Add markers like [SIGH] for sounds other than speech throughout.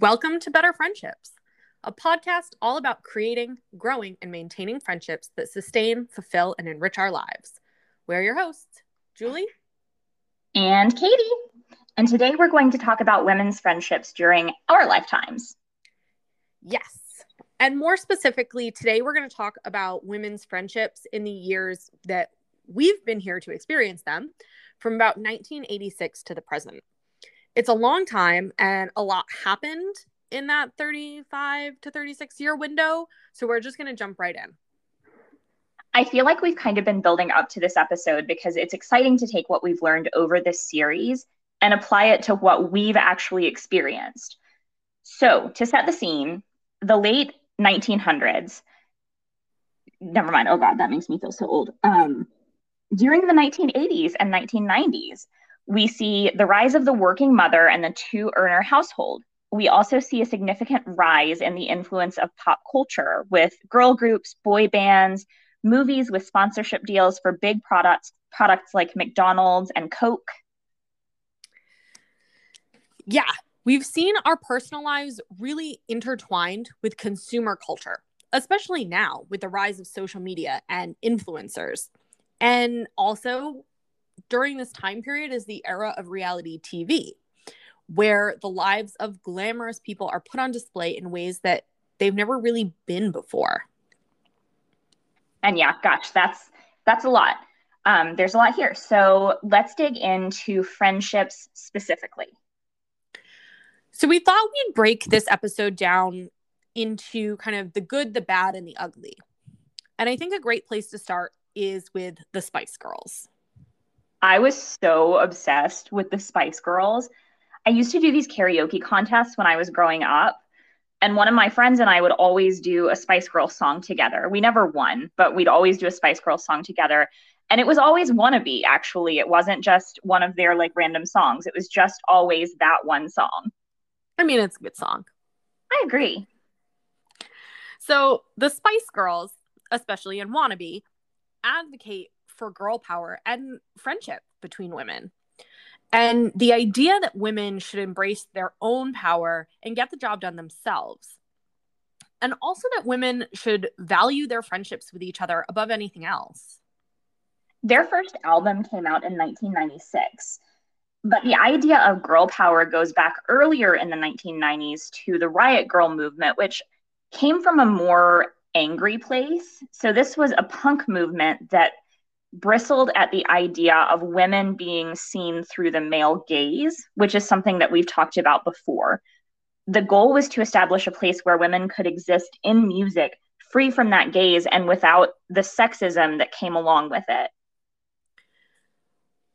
Welcome to Better Friendships, a podcast all about creating, growing, and maintaining friendships that sustain, fulfill, and enrich our lives. We're your hosts, Julie and Katie. And today we're going to talk about women's friendships during our lifetimes. Yes. And more specifically, today we're going to talk about women's friendships in the years that we've been here to experience them from about 1986 to the present it's a long time and a lot happened in that 35 to 36 year window. So we're just going to jump right in. I feel like we've kind of been building up to this episode because it's exciting to take what we've learned over this series and apply it to what we've actually experienced. So, to set the scene, the late 1900s, never mind, oh God, that makes me feel so old. Um, during the 1980s and 1990s, we see the rise of the working mother and the two earner household. We also see a significant rise in the influence of pop culture with girl groups, boy bands, movies with sponsorship deals for big products products like McDonald's and Coke. Yeah, we've seen our personal lives really intertwined with consumer culture, especially now with the rise of social media and influencers. And also during this time period is the era of reality TV, where the lives of glamorous people are put on display in ways that they've never really been before. And yeah, gosh, that's that's a lot. Um, there's a lot here. So let's dig into friendships specifically. So we thought we'd break this episode down into kind of the good, the bad, and the ugly. And I think a great place to start is with the Spice Girls. I was so obsessed with the Spice Girls. I used to do these karaoke contests when I was growing up. And one of my friends and I would always do a Spice Girl song together. We never won, but we'd always do a Spice Girl song together. And it was always wannabe, actually. It wasn't just one of their like random songs, it was just always that one song. I mean, it's a good song. I agree. So the Spice Girls, especially in Wannabe, advocate for girl power and friendship between women. And the idea that women should embrace their own power and get the job done themselves. And also that women should value their friendships with each other above anything else. Their first album came out in 1996. But the idea of girl power goes back earlier in the 1990s to the Riot Grrrl movement, which came from a more angry place. So, this was a punk movement that bristled at the idea of women being seen through the male gaze, which is something that we've talked about before. The goal was to establish a place where women could exist in music free from that gaze and without the sexism that came along with it.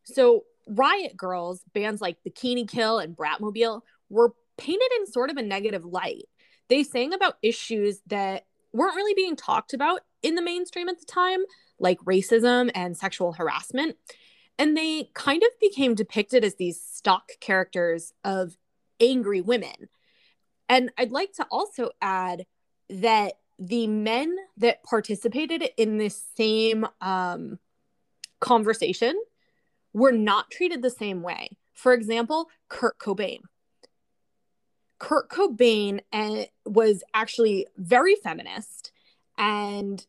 So, Riot Grrrls, bands like Bikini Kill and Bratmobile, were painted in sort of a negative light. They sang about issues that weren't really being talked about in the mainstream at the time, like racism and sexual harassment. And they kind of became depicted as these stock characters of angry women. And I'd like to also add that the men that participated in this same um, conversation were not treated the same way. For example, Kurt Cobain. Kurt Cobain uh, was actually very feminist and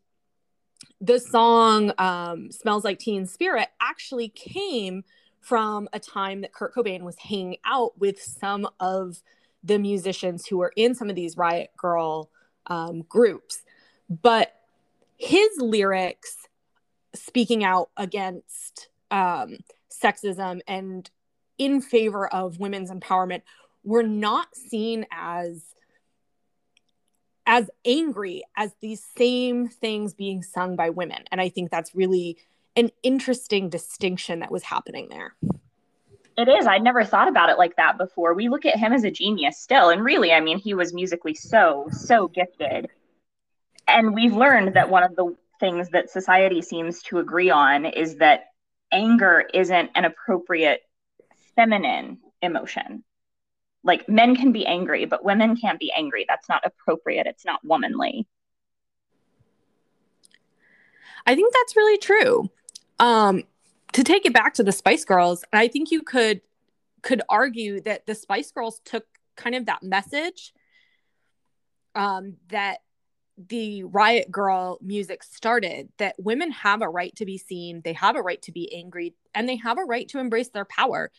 the song um, Smells Like Teen Spirit actually came from a time that Kurt Cobain was hanging out with some of the musicians who were in some of these Riot Grrrl um, groups. But his lyrics speaking out against um, sexism and in favor of women's empowerment were not seen as as angry as these same things being sung by women. And I think that's really an interesting distinction that was happening there. It is. I'd never thought about it like that before. We look at him as a genius still. And really, I mean, he was musically so, so gifted. And we've learned that one of the things that society seems to agree on is that anger isn't an appropriate feminine emotion like men can be angry but women can't be angry. That's not appropriate. It's not womanly. I think that's really true. Um to take it back to the spice girls i think you could could argue that the spice girls took kind of that message um, that the riot Grrrl music started that women have a right to be seen they have a right to be angry and they have a right to embrace their power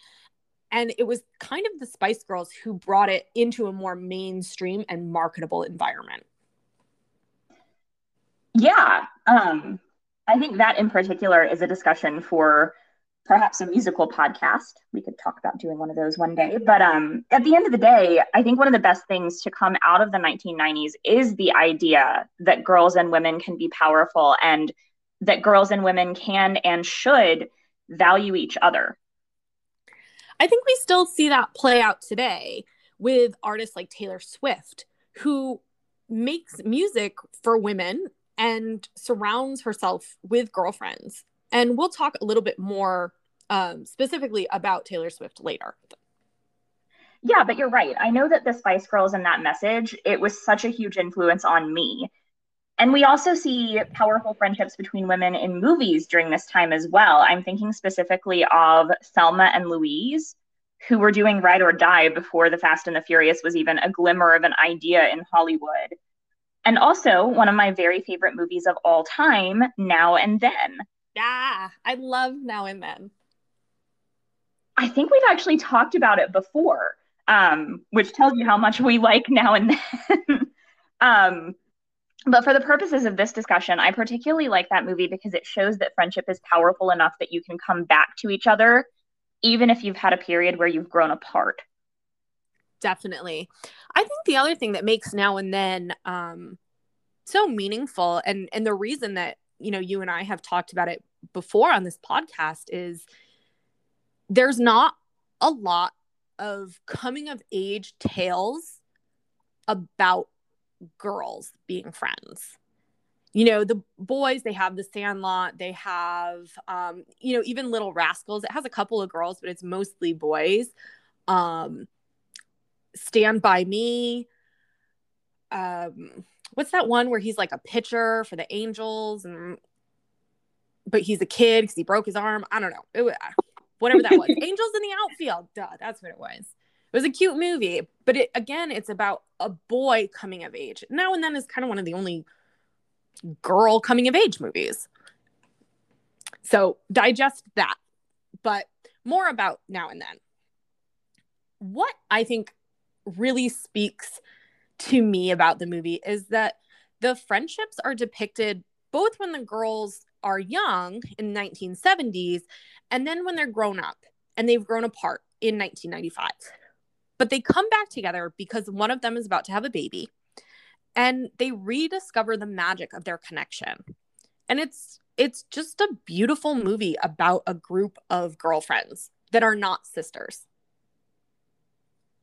and it was kind of the spice girls who brought it into a more mainstream and marketable environment yeah um i think that in particular is a discussion for perhaps a musical podcast. We could talk about doing one of those one day. But um, at the end of the day, I think one of the best things to come out of the 1990s is the idea that girls and women can be powerful and that girls and women can and should value each other. I think we still see that play out today with artists like Taylor Swift, who makes music for women and surrounds herself with girlfriends and we'll talk a little bit more um, specifically about Taylor Swift later. Yeah, but you're right. I know that the Spice Girls and that message, it was such a huge influence on me. And we also see powerful friendships between women in movies during this time as well. I'm thinking specifically of Thelma and Louise, who were doing Ride or Die before The Fast and the Furious was even a glimmer of an idea in Hollywood. And also, one of my very favorite movies of all time, Now and Then. Yeah, I love Now and Then. I think we've actually talked about it before, um, which tells you how much we like now and then. [LAUGHS] um, but for the purposes of this discussion, I particularly like that movie because it shows that friendship is powerful enough that you can come back to each other, even if you've had a period where you've grown apart. Definitely. I think the other thing that makes now and then um, so meaningful, and and the reason that you know you and I have talked about it before on this podcast is there's not a lot of coming of age tales about girls being friends you know the boys they have the sandlot they have um you know even little rascals it has a couple of girls but it's mostly boys um stand by me um what's that one where he's like a pitcher for the angels and but he's a kid because he broke his arm i don't know it, whatever that was. [LAUGHS] Angels in the outfield. Duh, that's what it was. It was a cute movie, but it again, it's about a boy coming of age. Now and then is kind of one of the only girl coming of age movies. So digest that, but more about now and then. What I think really speaks to me about the movie is that the friendships are depicted both when the girls are young in 1970s and then when they're grown up and they've grown apart in 1995 but they come back together because one of them is about to have a baby and they rediscover the magic of their connection. And it's it's just a beautiful movie about a group of girlfriends that are not sisters.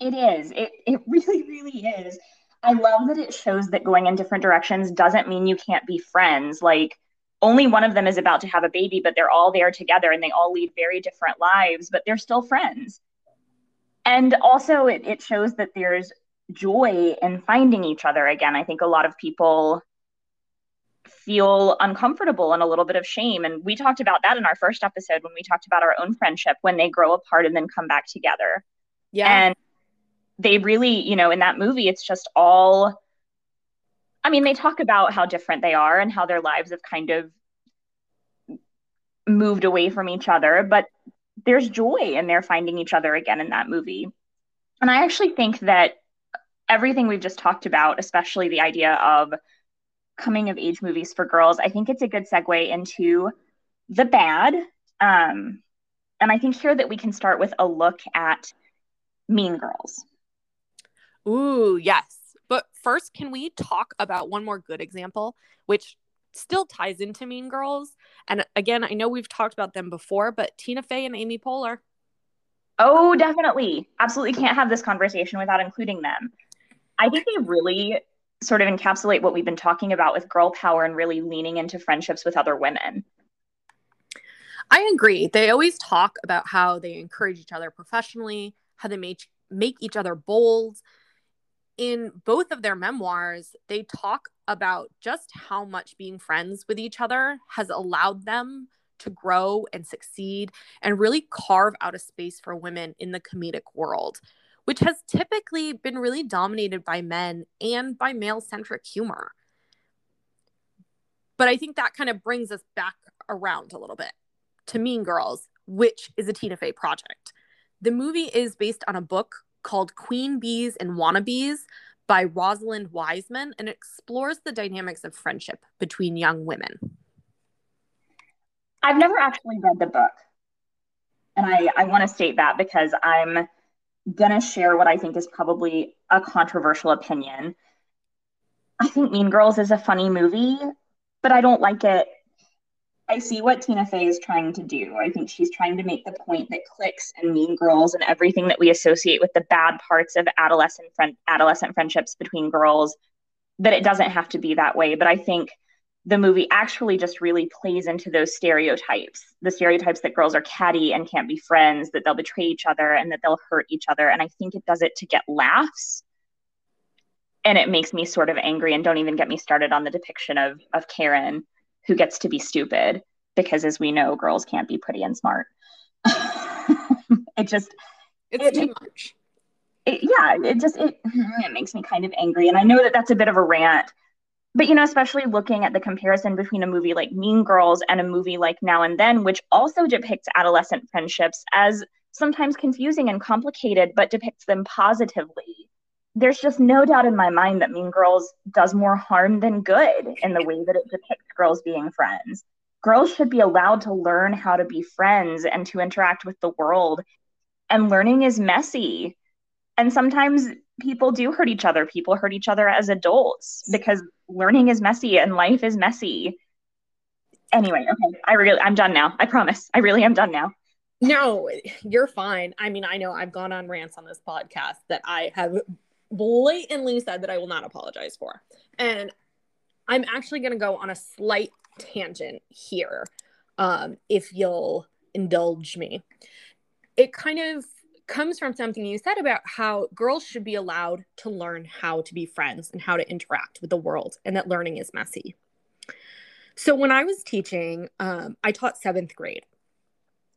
It is. It, it [LAUGHS] really really is. I love that it shows that going in different directions doesn't mean you can't be friends. Like only one of them is about to have a baby, but they're all there together and they all lead very different lives, but they're still friends. And also, it, it shows that there's joy in finding each other again. I think a lot of people feel uncomfortable and a little bit of shame. And we talked about that in our first episode when we talked about our own friendship when they grow apart and then come back together. Yeah. And they really, you know, in that movie, it's just all I mean, they talk about how different they are and how their lives have kind of moved away from each other, but there's joy in their finding each other again in that movie. And I actually think that everything we've just talked about, especially the idea of coming of age movies for girls, I think it's a good segue into the bad. Um, and I think here that we can start with a look at Mean Girls. Ooh, yes. But first, can we talk about one more good example, which still ties into Mean Girls? And again, I know we've talked about them before, but Tina Fey and Amy Poehler. Oh, definitely. Absolutely can't have this conversation without including them. I think they really sort of encapsulate what we've been talking about with girl power and really leaning into friendships with other women. I agree. They always talk about how they encourage each other professionally, how they make make each other bold, in both of their memoirs, they talk about just how much being friends with each other has allowed them to grow and succeed and really carve out a space for women in the comedic world. which has typically been really dominated by men and by male centric humor. But I think that kind of brings us back around a little bit to Mean Girls, which is a Tina Fey project. The movie is based on a book called Queen Bees and Wannabes by Rosalind Wiseman and explores the dynamics of friendship between young women. I've never actually read the book. And I, I want to state that because I'm going to share what I think is probably a controversial opinion. I think Mean Girls is a funny movie, but I don't like it. I see what Tina Fey is trying to do. I think she's trying to make the point that cliques and Mean Girls and everything that we associate with the bad parts of adolescent adolescent friendships between girls that it doesn't have to be that way. But I think the movie actually just really plays into those stereotypes the stereotypes that girls are catty and can't be friends that they'll betray each other and that they'll hurt each other and i think it does it to get laughs and it makes me sort of angry and don't even get me started on the depiction of of karen who gets to be stupid because as we know girls can't be pretty and smart. [LAUGHS] It just it's it, too much. it, yeah it just it, mm-hmm, it makes me kind of angry. And i know that that's a bit of a rant but you know especially looking at the comparison between a movie like mean girls and a movie like now and then which also depicts adolescent friendships as sometimes confusing and complicated but depicts them positively there's just no doubt in my mind that mean girls does more harm than good in the way that it depicts girls being friends girls should be allowed to learn how to be friends and to interact with the world and learning is messy and sometimes people do hurt each other. People hurt each other as adults because learning is messy and life is messy. Anyway, okay, I really I'm done now. I promise. I really am done now. No, you're fine. I mean, I know I've gone on rants on this podcast that I have blatantly said that I will not apologize for. And I'm actually going to go on a slight tangent here um if you'll indulge me. It kind of comes from something you said about how girls should be allowed to learn how to be friends and how to interact with the world, and that learning is messy. So, when I was teaching, um, I taught seventh grade.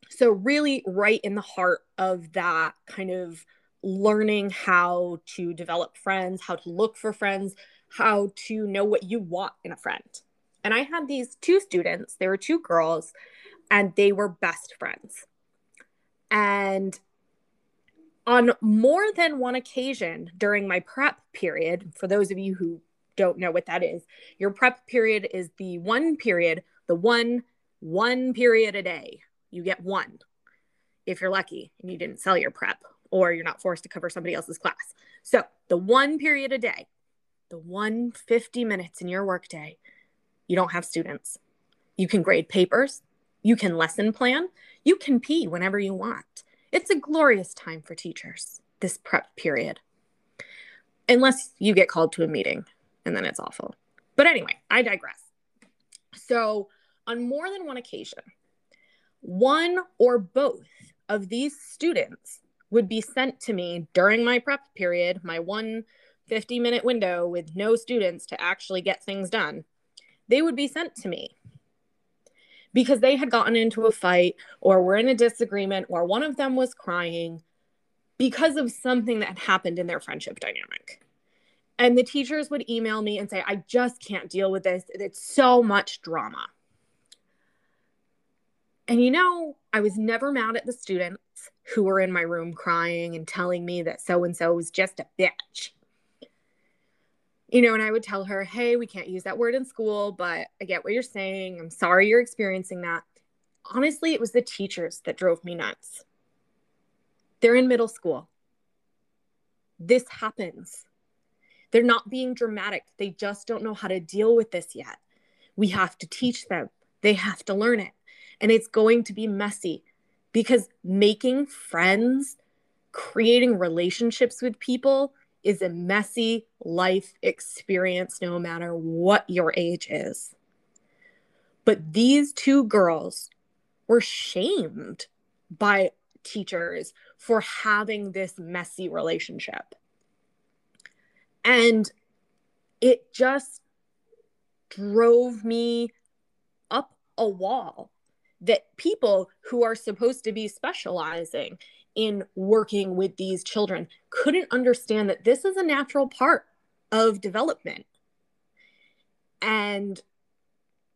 So, really, right in the heart of that kind of learning how to develop friends, how to look for friends, how to know what you want in a friend. And I had these two students, they were two girls, and they were best friends. And on more than one occasion during my prep period, for those of you who don't know what that is, your prep period is the one period, the one, one period a day. You get one if you're lucky and you didn't sell your prep or you're not forced to cover somebody else's class. So the one period a day, the one 50 minutes in your workday, you don't have students. You can grade papers, you can lesson plan, you can pee whenever you want. It's a glorious time for teachers, this prep period. Unless you get called to a meeting, and then it's awful. But anyway, I digress. So, on more than one occasion, one or both of these students would be sent to me during my prep period, my one 50 minute window with no students to actually get things done. They would be sent to me because they had gotten into a fight or were in a disagreement or one of them was crying because of something that had happened in their friendship dynamic. And the teachers would email me and say, I just can't deal with this. It's so much drama. And you know, I was never mad at the students who were in my room crying and telling me that so and so was just a bitch you know, and I would tell her, hey, we can't use that word in school, but I get what you're saying. I'm sorry you're experiencing that. Honestly, it was the teachers that drove me nuts. They're in middle school. This happens. They're not being dramatic. They just don't know how to deal with this yet. We have to teach them, they have to learn it. And it's going to be messy because making friends, creating relationships with people, is a messy life experience, no matter what your age is. But these two girls were shamed by teachers for having this messy relationship. And it just drove me up a wall that people who are supposed to be specializing in working with these children couldn't understand that this is a natural part of development. And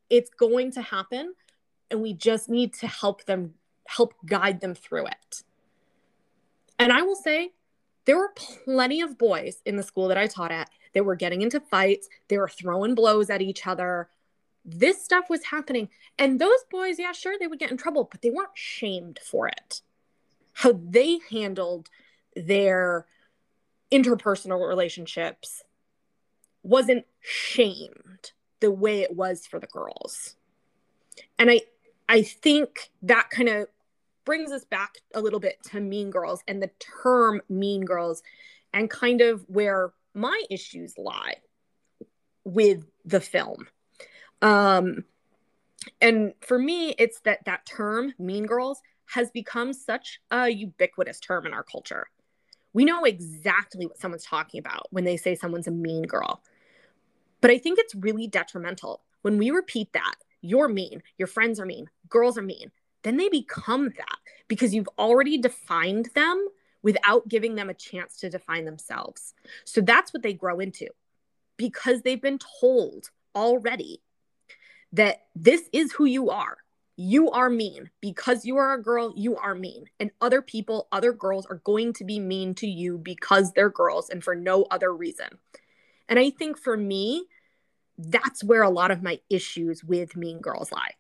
it's going to happen. And we just need to help them, help guide them through it. And I will say, there were plenty of boys in the school that I taught at that were getting into fights, they were throwing blows at each other. This stuff was happening. And those boys, yeah, sure, they would get in trouble, but they weren't shamed for it. How they handled their interpersonal relationships wasn't shamed the way it was for the girls. And I I think that kind of brings us back a little bit to Mean Girls and the term Mean Girls and kind of where my issues lie with the film. Um, and for me, it's that that term, Mean Girls, has become such a ubiquitous term in our culture. We know exactly what someone's talking about when they say someone's a mean girl. But I think it's really detrimental when we repeat that you're mean, your friends are mean, girls are mean, then they become that because you've already defined them without giving them a chance to define themselves. So that's what they grow into because they've been told already that this is who you are. You are mean. Because you are a girl, you are mean. And other people, other girls are going to be mean to you because they're girls and for no other reason. And I think for me, that's where a lot of my issues with mean girls lie.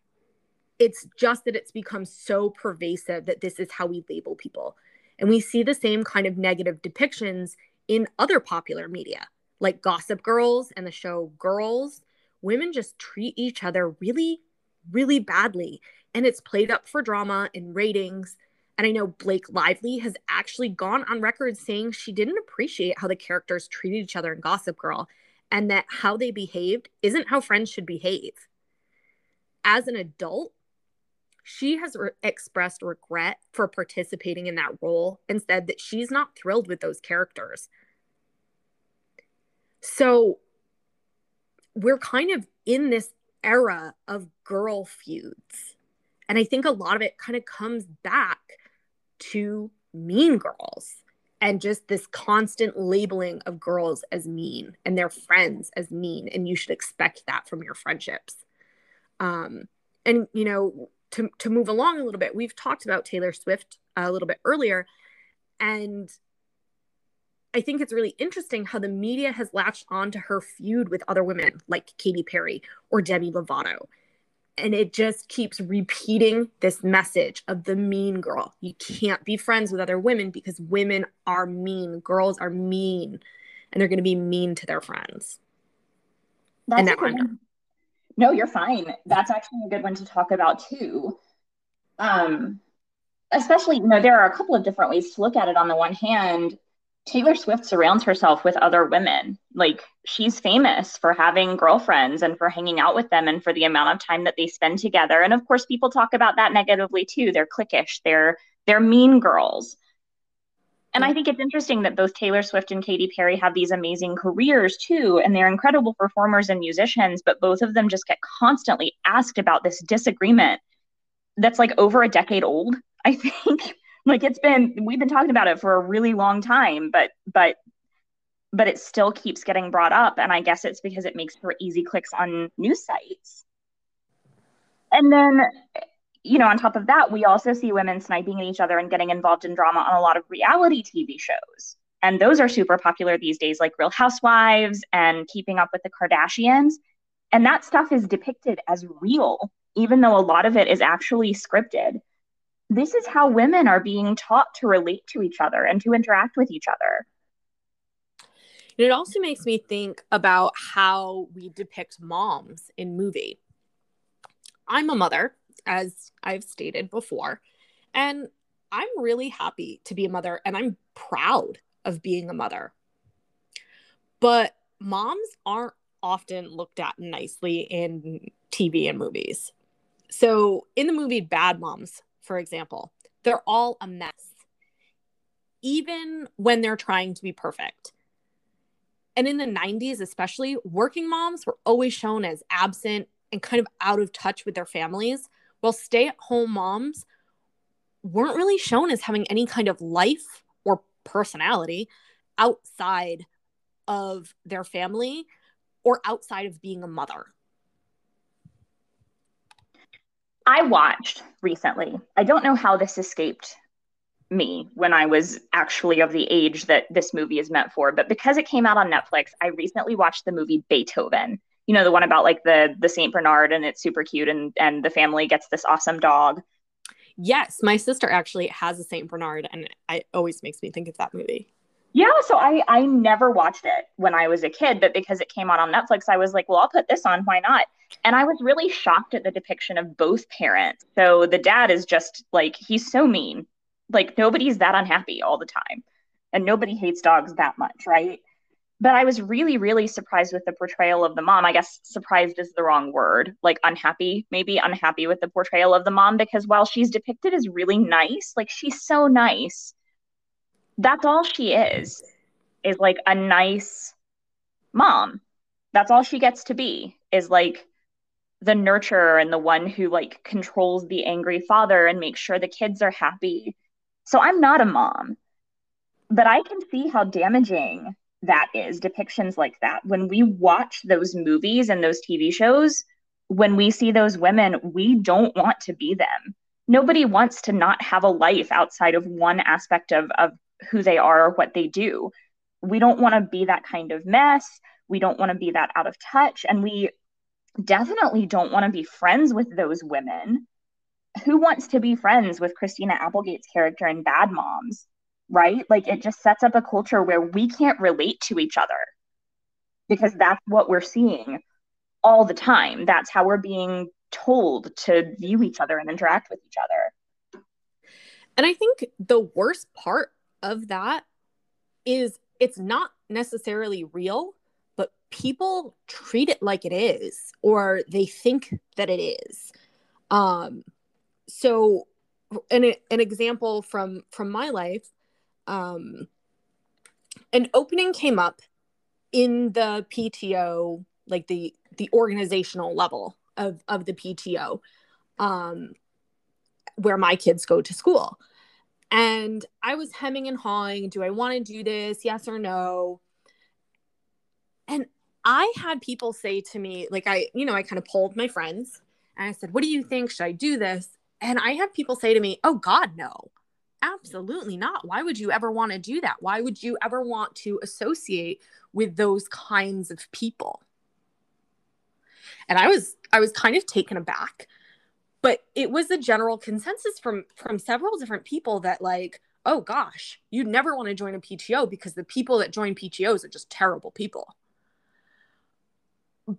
It's just that it's become so pervasive that this is how we label people. And we see the same kind of negative depictions in other popular media, like Gossip Girls and the show Girls. Women just treat each other really, really badly. And it's played up for drama and ratings. And I know Blake Lively has actually gone on record saying she didn't appreciate how the characters treated each other in Gossip Girl and that how they behaved isn't how friends should behave. As an adult, she has re- expressed regret for participating in that role and said that she's not thrilled with those characters. So we're kind of in this era of girl feuds. And I think a lot of it kind of comes back to mean girls and just this constant labeling of girls as mean and their friends as mean. And you should expect that from your friendships. Um, and, you know, to, to move along a little bit, we've talked about Taylor Swift a little bit earlier. And I think it's really interesting how the media has latched on to her feud with other women like Katy Perry or Demi Lovato. And it just keeps repeating this message of the mean girl. You can't be friends with other women because women are mean. Girls are mean and they're going to be mean to their friends. That's a good one. No, you're fine. That's actually a good one to talk about too. Um, especially, you know, there are a couple of different ways to look at it. On the one hand, Taylor Swift surrounds herself with other women. Like she's famous for having girlfriends and for hanging out with them and for the amount of time that they spend together. And of course, people talk about that negatively too. They're cliquish. They're they're mean girls. And I think it's interesting that both Taylor Swift and Katy Perry have these amazing careers too, and they're incredible performers and musicians, but both of them just get constantly asked about this disagreement that's like over a decade old, I think. Like it's been we've been talking about it for a really long time, but but but it still keeps getting brought up and I guess it's because it makes for easy clicks on news sites. And then you know, on top of that, we also see women sniping at each other and getting involved in drama on a lot of reality TV shows. And those are super popular these days, like Real Housewives and Keeping Up with the Kardashians. And that stuff is depicted as real, even though a lot of it is actually scripted. This is how women are being taught to relate to each other and to interact with each other. And it also makes me think about how we depict moms in movie. I'm a mother as I've stated before. And I'm really happy to be a mother and I'm proud of being a mother. But moms aren't often looked at nicely in TV and movies. So, in the movie Bad Moms, for example, they're all a mess, even when they're trying to be perfect. And in the 90s, especially, working moms were always shown as absent and kind of out of touch with their families while stay at home moms weren't really shown as having any kind of life or personality outside of their family or outside of being a mother. I watched recently. I don't know how this escaped me when I was actually of the age that this movie is meant for, but because it came out on Netflix, I recently watched the movie Beethoven. You know, the one about like the the Saint Bernard and it's super cute and and the family gets this awesome dog. Yes, my sister actually has a Saint Bernard and it always makes me think of that movie. Yeah, so I I never watched it when I was a kid, but because it came out on Netflix, I was like, well, I'll put this on, why not? And I was really shocked at the depiction of both parents. So the dad is just like he's so mean. Like nobody's that unhappy all the time. And nobody hates dogs that much, right? But I was really, really surprised with the portrayal of the mom. I guess surprised is the wrong word. Like unhappy, maybe unhappy with the portrayal of the mom because while she's depicted as really nice, like she's so nice that's all she is is like a nice mom. That's all she gets to be is like the nurturer and the one who like controls the angry father and makes sure the kids are happy. So i'm not a mom but i can see how damaging that is depictions like that. When we watch those movies and those tv shows when we see those women we don't want to be them. Nobody wants to not have a life outside of one aspect of, of who they are or what they do. We don't want to be that kind of mess. We don't want to be that out of touch. And we definitely don't want to be friends with those women. Who wants to be friends with Christina Applegate's character in Bad Moms? Right? Like it just sets up a culture where we can't relate to each other because that's what we're seeing all the time. That's how we're being told to view each other and interact with each other. And I think the worst part of that is it's not necessarily real, but people treat it like it is, or they think that it is. Um, so, an an example from from my life, um, an opening came up in the PTO, like the the organizational level of of the PTO, um, where my kids go to school. And I was hemming and hawing do I want to do this? Yes or no? And I had people say to me, like, I, you know, I kind of polled my friends and I said, What do you think? Should I do this? And I had people say to me, Oh, God, no, absolutely not. Why would you ever want to do that? Why would you ever want to associate with those kinds of people? And I was, I was kind of taken aback but it was a general consensus from from several different people that like oh gosh you'd never want to join a pto because the people that join ptos are just terrible people.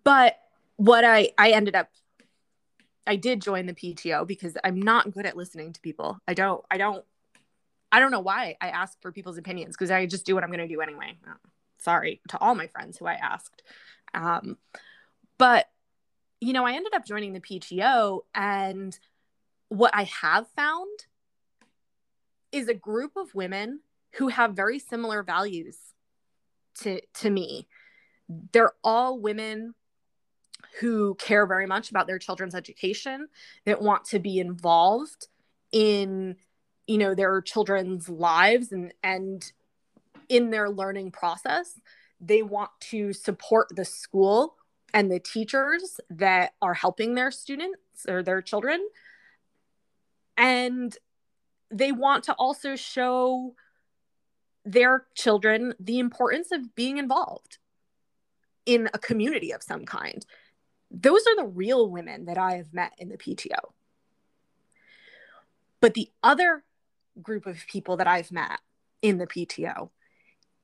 But what i i ended up i did join the pto because i'm not good at listening to people. I don't i don't i don't know why i ask for people's opinions because i just do what i'm going to do anyway. Sorry to all my friends who i asked. Um, but you know, I ended up joining the PTO, and what I have found is a group of women who have very similar values to to me. They're all women who care very much about their children's education, that want to be involved in you know their children's lives and and in their learning process. They want to support the school and the teachers that are helping their students or their children. And they want to also show their children the importance of being involved in a community of some kind. Those are the real women that I have met in the PTO. But the other group of people that I've met in the PTO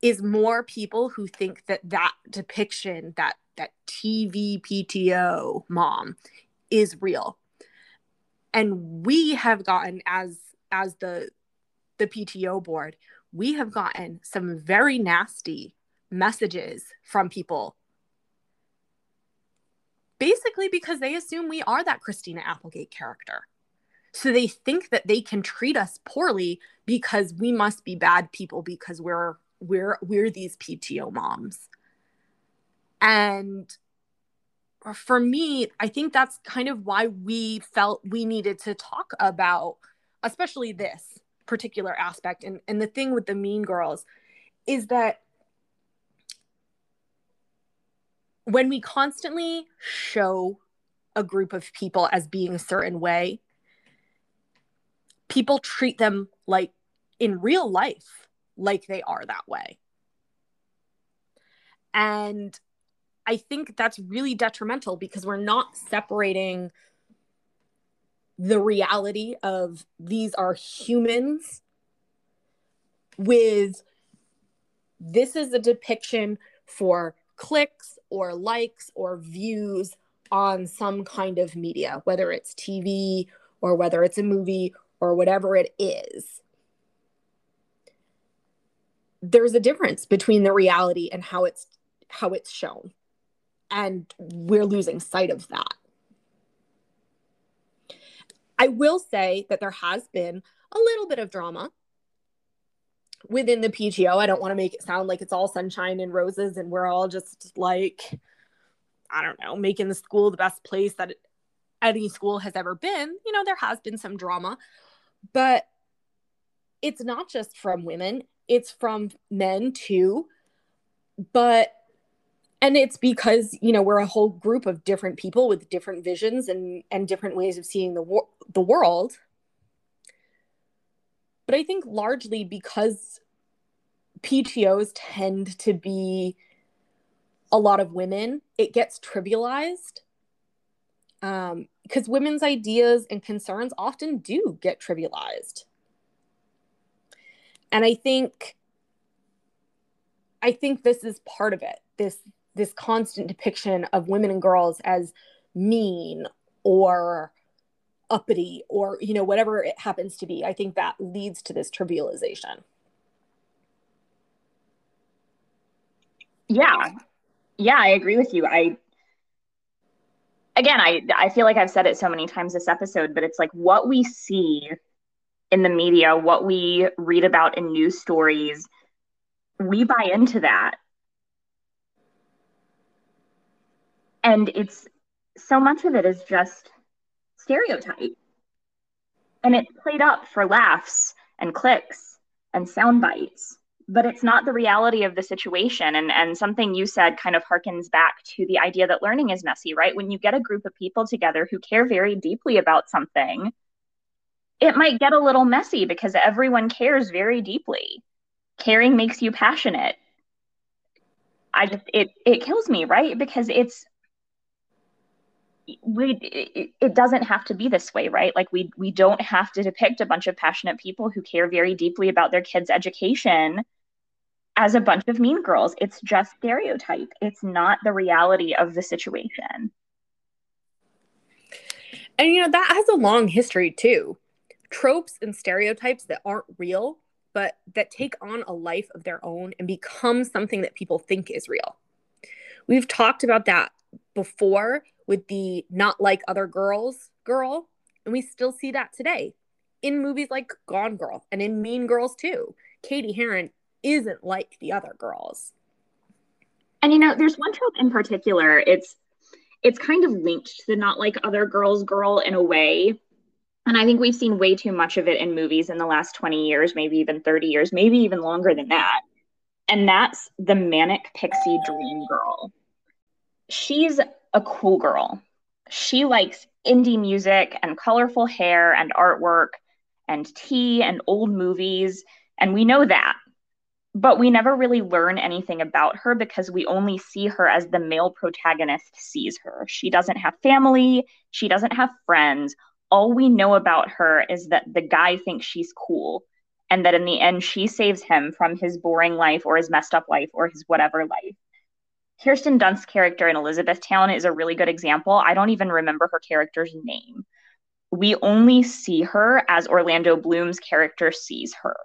is more people who think that that depiction, that that TV PTO mom is real. And we have gotten as as the the PTO board, we have gotten some very nasty messages from people. Basically because they assume we are that Christina Applegate character. So they think that they can treat us poorly because we must be bad people because we're we're we're these PTO moms. And for me, I think that's kind of why we felt we needed to talk about especially this particular aspect. And, and the thing with the mean girls is that when we constantly show a group of people as being a certain way, people treat them like in real life, like they are that way. And I think that's really detrimental because we're not separating the reality of these are humans with this is a depiction for clicks or likes or views on some kind of media, whether it's TV or whether it's a movie or whatever it is. There's a difference between the reality and how it's how it's shown. And we're losing sight of that. I will say that there has been a little bit of drama within the PTO. I don't want to make it sound like it's all sunshine and roses and we're all just like, I don't know, making the school the best place that any school has ever been. You know, there has been some drama, but it's not just from women, it's from men too. But and it's because you know we're a whole group of different people with different visions and and different ways of seeing the wor- the world but i think largely because ptos tend to be a lot of women it gets trivialized um, because women's ideas and concerns often do get trivialized and i think i think this is part of it this this constant depiction of women and girls as mean or uppity or you know whatever it happens to be. I think that leads to this trivialization. Yeah. Yeah i agree with you. I again i i feel like i've said it so many times this episode but it's like what we see in the media what we read about in news stories we buy into that. And it's so much of it is just stereotype. And it's played up for laughs and clicks and sound bites but it's not the reality of the situation. And and something you said kind of harkens back to the idea that learning is messy right? When you get a group of people together who care very deeply about something it might get a little messy because everyone cares very deeply. Caring makes you passionate. I just it it kills me right? Because it's we it, it, doesn't have to be this way right? Like we we don't have to depict a bunch of passionate people who care very deeply about their kids education as a bunch of mean girls. It's just stereotype. It's not the reality of the situation. And you know that has a long history too tropes and stereotypes that aren't real but that take on a life of their own and become something that people think is real we've talked about that before with the not like other girls girl. And we still see that today in movies like Gone Girl and in Mean Girls too. Cady Heron isn't like the other girls. And you know, there's one trope in particular. It's it's kind of linked to the not like other girls girl in a way. And I think we've seen way too much of it in movies in the last 20 years, maybe even 30 years, maybe even longer than that. And that's the manic pixie dream girl. She's a cool girl. She likes indie music and colorful hair and artwork and tea and old movies. And we know that. But we never really learn anything about her because we only see her as the male protagonist sees her. She doesn't have family, she doesn't have friends. All we know about her is that the guy thinks she's cool and that in the end she saves him from his boring life or his messed up life or his whatever life. Kirsten Dunst's character in Elizabethtown is a really good example. I don't even remember her character's name. We only see her as Orlando Bloom's character sees her.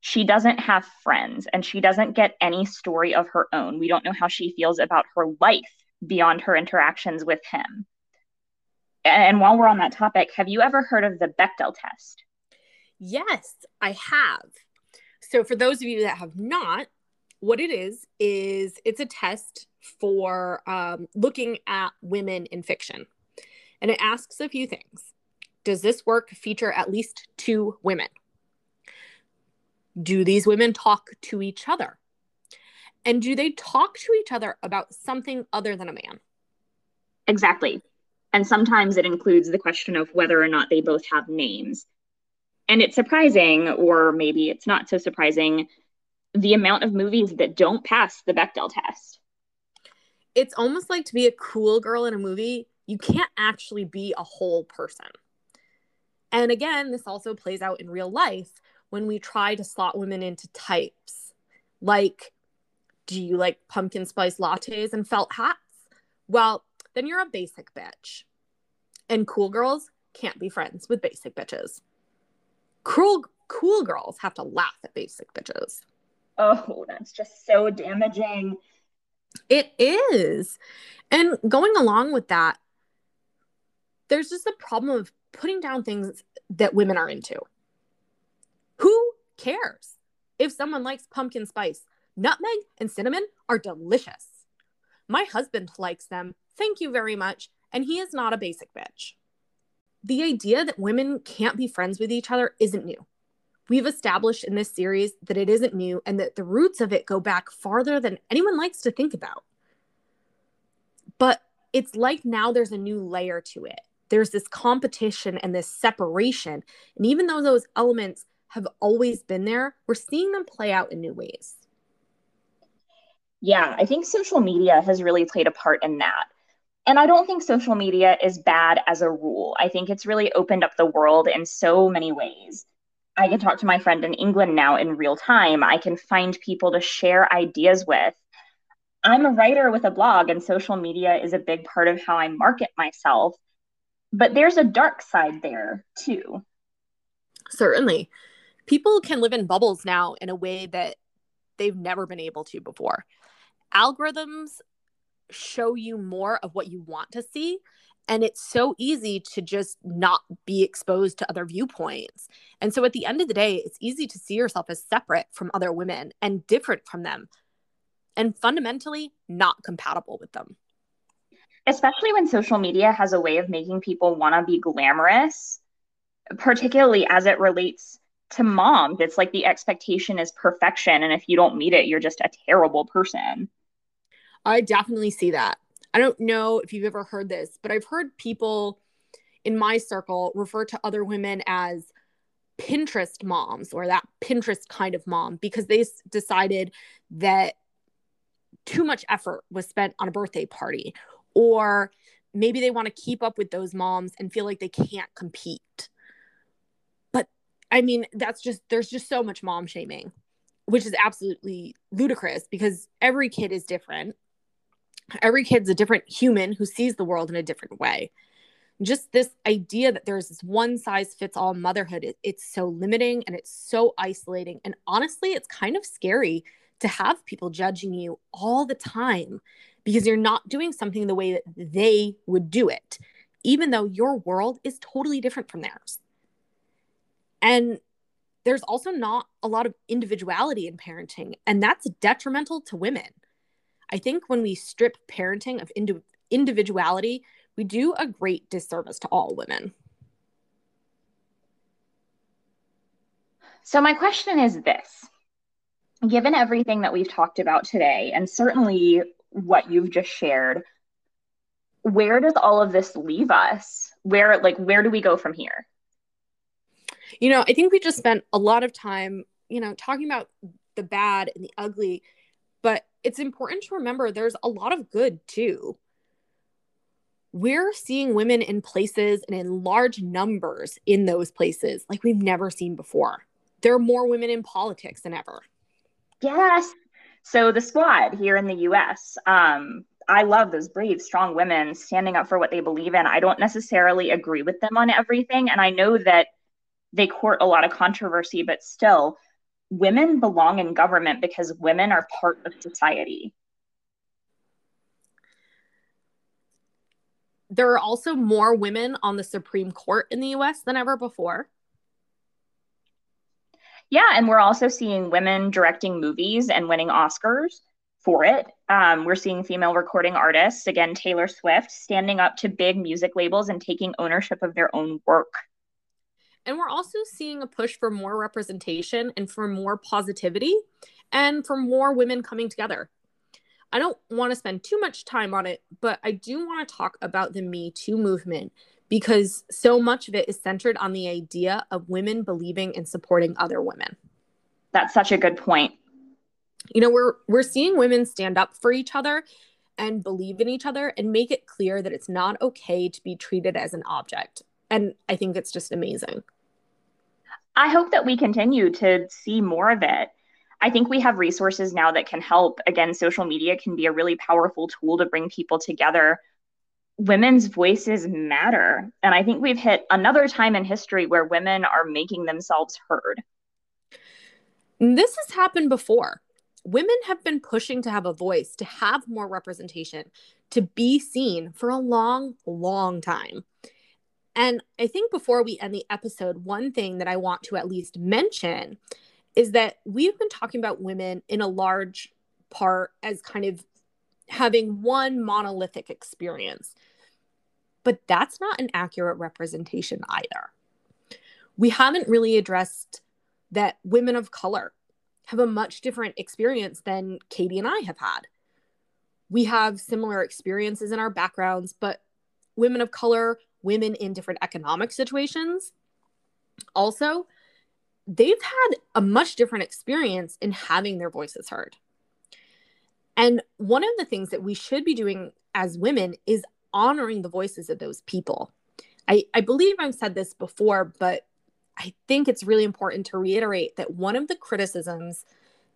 She doesn't have friends and she doesn't get any story of her own. We don't know how she feels about her life beyond her interactions with him. And while we're on that topic, have you ever heard of the Bechdel test? Yes, I have. So, for those of you that have not, what it is is it's a test for um, looking at women in fiction and it asks a few things does this work feature at least two women? Do these women talk to each other? And do they talk to each other about something other than a man? Exactly. And sometimes it includes the question of whether or not they both have names. And it's surprising, or maybe it's not so surprising, the amount of movies that don't pass the Bechdel test. It's almost like to be a cool girl in a movie, you can't actually be a whole person. And again, this also plays out in real life when we try to slot women into types. Like, do you like pumpkin spice lattes and felt hats? Well, then you're a basic bitch. And cool girls can't be friends with basic bitches. Cool, cool girls have to laugh at basic bitches. Oh, that's just so damaging. It is. And going along with that, there's just the problem of putting down things that women are into. Who cares if someone likes pumpkin spice? Nutmeg and cinnamon are delicious. My husband likes them. Thank you very much. And he is not a basic bitch. The idea that women can't be friends with each other isn't new. We've established in this series that it isn't new and that the roots of it go back farther than anyone likes to think about. But it's like now there's a new layer to it there's this competition and this separation. And even though those elements have always been there, we're seeing them play out in new ways. Yeah, I think social media has really played a part in that. And I don't think social media is bad as a rule. I think it's really opened up the world in so many ways. I can talk to my friend in England now in real time. I can find people to share ideas with. I'm a writer with a blog, and social media is a big part of how I market myself but there's a dark side there too. Certainly. People can live in bubbles now in a way that they've never been able to before. Algorithms show you more of what you want to see. And it's so easy to just not be exposed to other viewpoints. And so at the end of the day, it's easy to see yourself as separate from other women and different from them, and fundamentally not compatible with them especially when social media has a way of making people want to be glamorous, particularly as it relates to moms. It's like the expectation is perfection. And if you don't meet it, you're just a terrible person. I definitely see that. I don't know if you've ever heard this, but I've heard people in my circle refer to other women as Pinterest moms or that Pinterest kind of mom because they decided that too much effort was spent on a birthday party or maybe they want to keep up with those moms and feel like they can't compete but i mean that's just there's just so much mom shaming which is absolutely ludicrous because every kid is different every kid's a different human who sees the world in a different way just this idea that there's this one size fits all motherhood it, it's so limiting and it's so isolating and honestly it's kind of scary to have people judging you all the time because you're not doing something the way that they would do it, even though your world is totally different from theirs. And there's also not a lot of individuality in parenting, and that's detrimental to women. I think when we strip parenting of indi- individuality, we do a great disservice to all women. So, my question is this. Given everything that we've talked about today, and certainly what you've just shared where does all of this leave us? Where like where do we go from here? You know i think we just spent a lot of time you know talking about the bad and the ugly it's important to remember there's a lot of good too we're seeing women in places and in large numbers in those places like we've never seen before there are more women in politics than ever yes so the squad here in the US, um, I love those brave, strong women standing up for what they believe in. I don't necessarily agree with them on everything. And I know that they court a lot of controversy, but still, women belong in government because women are part of society. There are also more women on the Supreme Court in the US than ever before. Yeah, and we're also seeing women directing movies and winning Oscars for it. Um, we're seeing female recording artists, again, Taylor Swift, standing up to big music labels and taking ownership of their own work. And we're also seeing a push for more representation and for more positivity and for more women coming together. I don't want to spend too much time on it, but I do want to talk about the Me Too movement because so much of it is centered on the idea of women believing and supporting other women. That's such a good point. You know, we're we're seeing women stand up for each other and believe in each other and make it clear that it's not okay to be treated as an object. And I think it's just amazing. I hope that we continue to see more of it. I think we have resources now that can help. Again, social media can be a really powerful tool to bring people together. Women's voices matter. And I think we've hit another time in history where women are making themselves heard. This has happened before. Women have been pushing to have a voice, to have more representation, to be seen for a long, long time. And I think before we end the episode, one thing that I want to at least mention is that we've been talking about women in a large part as kind of having one monolithic experience. But that's not an accurate representation either. We haven't really addressed that women of color have a much different experience than Katie and I have had. We have similar experiences in our backgrounds, but women of color, women in different economic situations, also they've had a much different experience in having their voices heard. And one of the things that we should be doing as women is honoring the voices of those people. I, I believe I've said this before, but I think it's really important to reiterate that one of the criticisms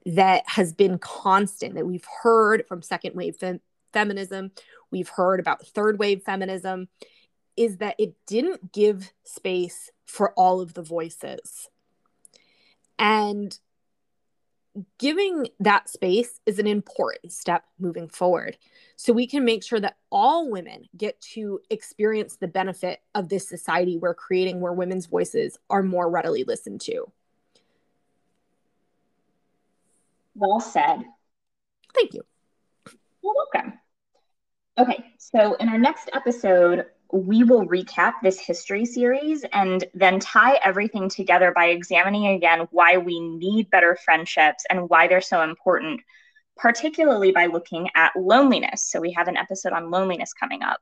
that has been constant that we've heard from second wave fem- feminism, we've heard about third wave feminism, is that it didn't give space for all of the voices. And giving that space is an important step moving forward. So we can make sure that all women get to experience the benefit of this society we're creating where women's voices are more readily listened to. Well said. Thank you. You're welcome. Okay, so in our next episode, we will recap this history series and then tie everything together by examining again why we need better friendships and why they're so important, particularly by looking at loneliness. So, we have an episode on loneliness coming up.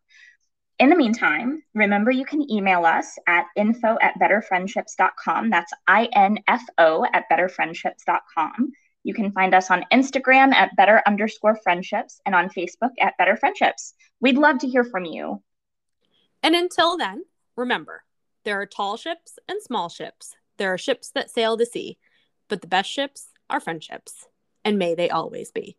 In the meantime, remember you can email us at info at betterfriendships.com. That's I N F O at betterfriendships.com. You can find us on Instagram at better underscore friendships and on Facebook at better friendships. We'd love to hear from you. And until then, remember there are tall ships and small ships. There are ships that sail the sea, but the best ships are friendships, and may they always be.